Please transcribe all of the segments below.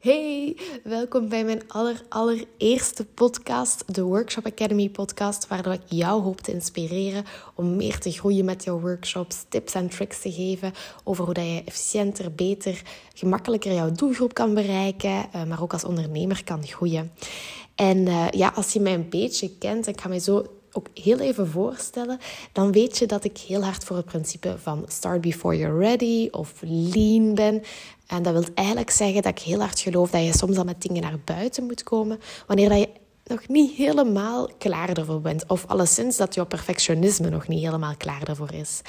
Hey, welkom bij mijn aller, allereerste podcast, de Workshop Academy podcast, waardoor ik jou hoop te inspireren om meer te groeien met jouw workshops, tips en tricks te geven over hoe dat je efficiënter, beter, gemakkelijker jouw doelgroep kan bereiken, eh, maar ook als ondernemer kan groeien. En uh, ja, als je mij een beetje kent, ik ga mij zo ook heel even voorstellen, dan weet je dat ik heel hard voor het principe van start before you're ready of lean ben. En dat wil eigenlijk zeggen dat ik heel hard geloof dat je soms al met dingen naar buiten moet komen wanneer dat je nog niet helemaal klaar ervoor bent. Of alleszins dat jouw perfectionisme nog niet helemaal klaar ervoor is.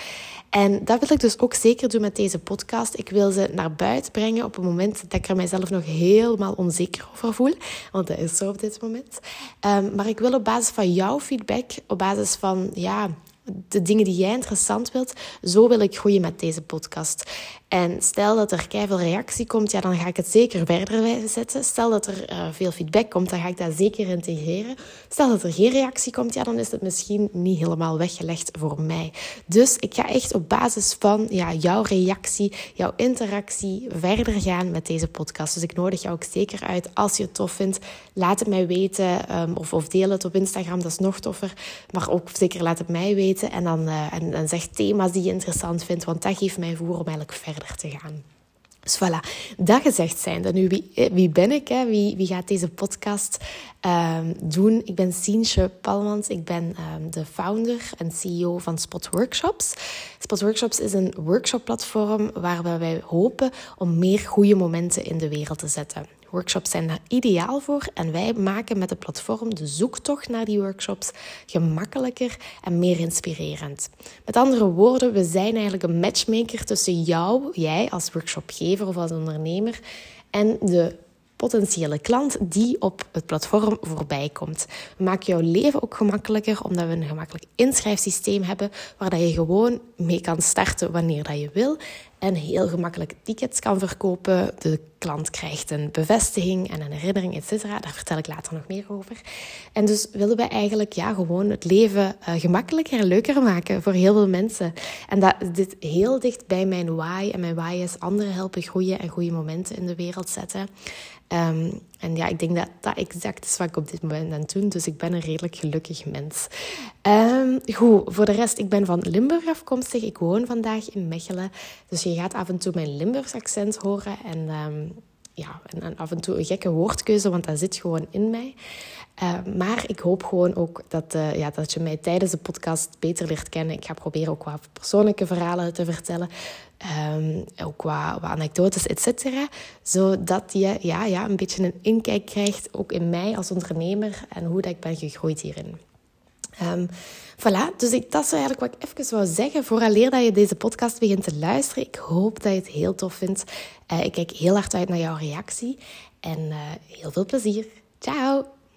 En dat wil ik dus ook zeker doen met deze podcast. Ik wil ze naar buiten brengen op het moment dat ik er mijzelf nog helemaal onzeker over voel. Want dat is zo op dit moment. Um, maar ik wil op basis van jouw feedback, op basis van ja, de dingen die jij interessant wilt, zo wil ik groeien met deze podcast. En stel dat er veel reactie komt, ja, dan ga ik het zeker verder zetten. Stel dat er uh, veel feedback komt, dan ga ik dat zeker integreren. Stel dat er geen reactie komt, ja, dan is het misschien niet helemaal weggelegd voor mij. Dus ik ga echt op basis van ja, jouw reactie, jouw interactie verder gaan met deze podcast. Dus ik nodig jou ook zeker uit als je het tof vindt. Laat het mij weten um, of, of deel het op Instagram, dat is nog toffer. Maar ook zeker laat het mij weten en dan uh, en, en zeg thema's die je interessant vindt, want dat geeft mij voer om eigenlijk verder te gaan. Dus voilà, dat gezegd zijnde. Nu, wie, eh, wie ben ik? Hè? Wie, wie gaat deze podcast um, doen? Ik ben Sientje Palmans. Ik ben um, de founder en CEO van Spot Workshops. Spot Workshops is een workshopplatform waar wij hopen om meer goede momenten in de wereld te zetten. Workshops zijn daar ideaal voor en wij maken met het platform de zoektocht naar die workshops gemakkelijker en meer inspirerend. Met andere woorden, we zijn eigenlijk een matchmaker tussen jou, jij als workshopgever of als ondernemer, en de potentiële klant die op het platform voorbij komt. Maken jouw leven ook gemakkelijker omdat we een gemakkelijk inschrijfsysteem hebben waar dat je gewoon mee kan starten wanneer dat je wil en heel gemakkelijk tickets kan verkopen. De klant krijgt een bevestiging en een herinnering, etc. Daar vertel ik later nog meer over. En dus willen we eigenlijk ja, gewoon het leven uh, gemakkelijker en leuker maken voor heel veel mensen. En dat dit heel dicht bij mijn why. En mijn why is anderen helpen groeien en goede momenten in de wereld zetten. Um, en ja, ik denk dat dat exact is wat ik op dit moment aan het doen. Dus ik ben een redelijk gelukkig mens. Um, goed, voor de rest, ik ben van Limburg afkomstig. Ik woon vandaag in Mechelen. Dus je gaat af en toe mijn Limburgs accent horen. En, um, ja, en, af en toe een gekke woordkeuze, want dat zit gewoon in mij. Uh, maar ik hoop gewoon ook dat, uh, ja, dat je mij tijdens de podcast beter leert kennen. Ik ga proberen ook wat persoonlijke verhalen te vertellen. Ook wat, wat anekdotes, et cetera. Zodat je ja, ja, een beetje een inkijk krijgt, ook in mij als ondernemer en hoe dat ik ben gegroeid hierin. Um, voilà, dus ik, dat is eigenlijk wat ik even wou zeggen. Vooraleer dat je deze podcast begint te luisteren. Ik hoop dat je het heel tof vindt. Uh, ik kijk heel hard uit naar jouw reactie. En uh, heel veel plezier. Ciao!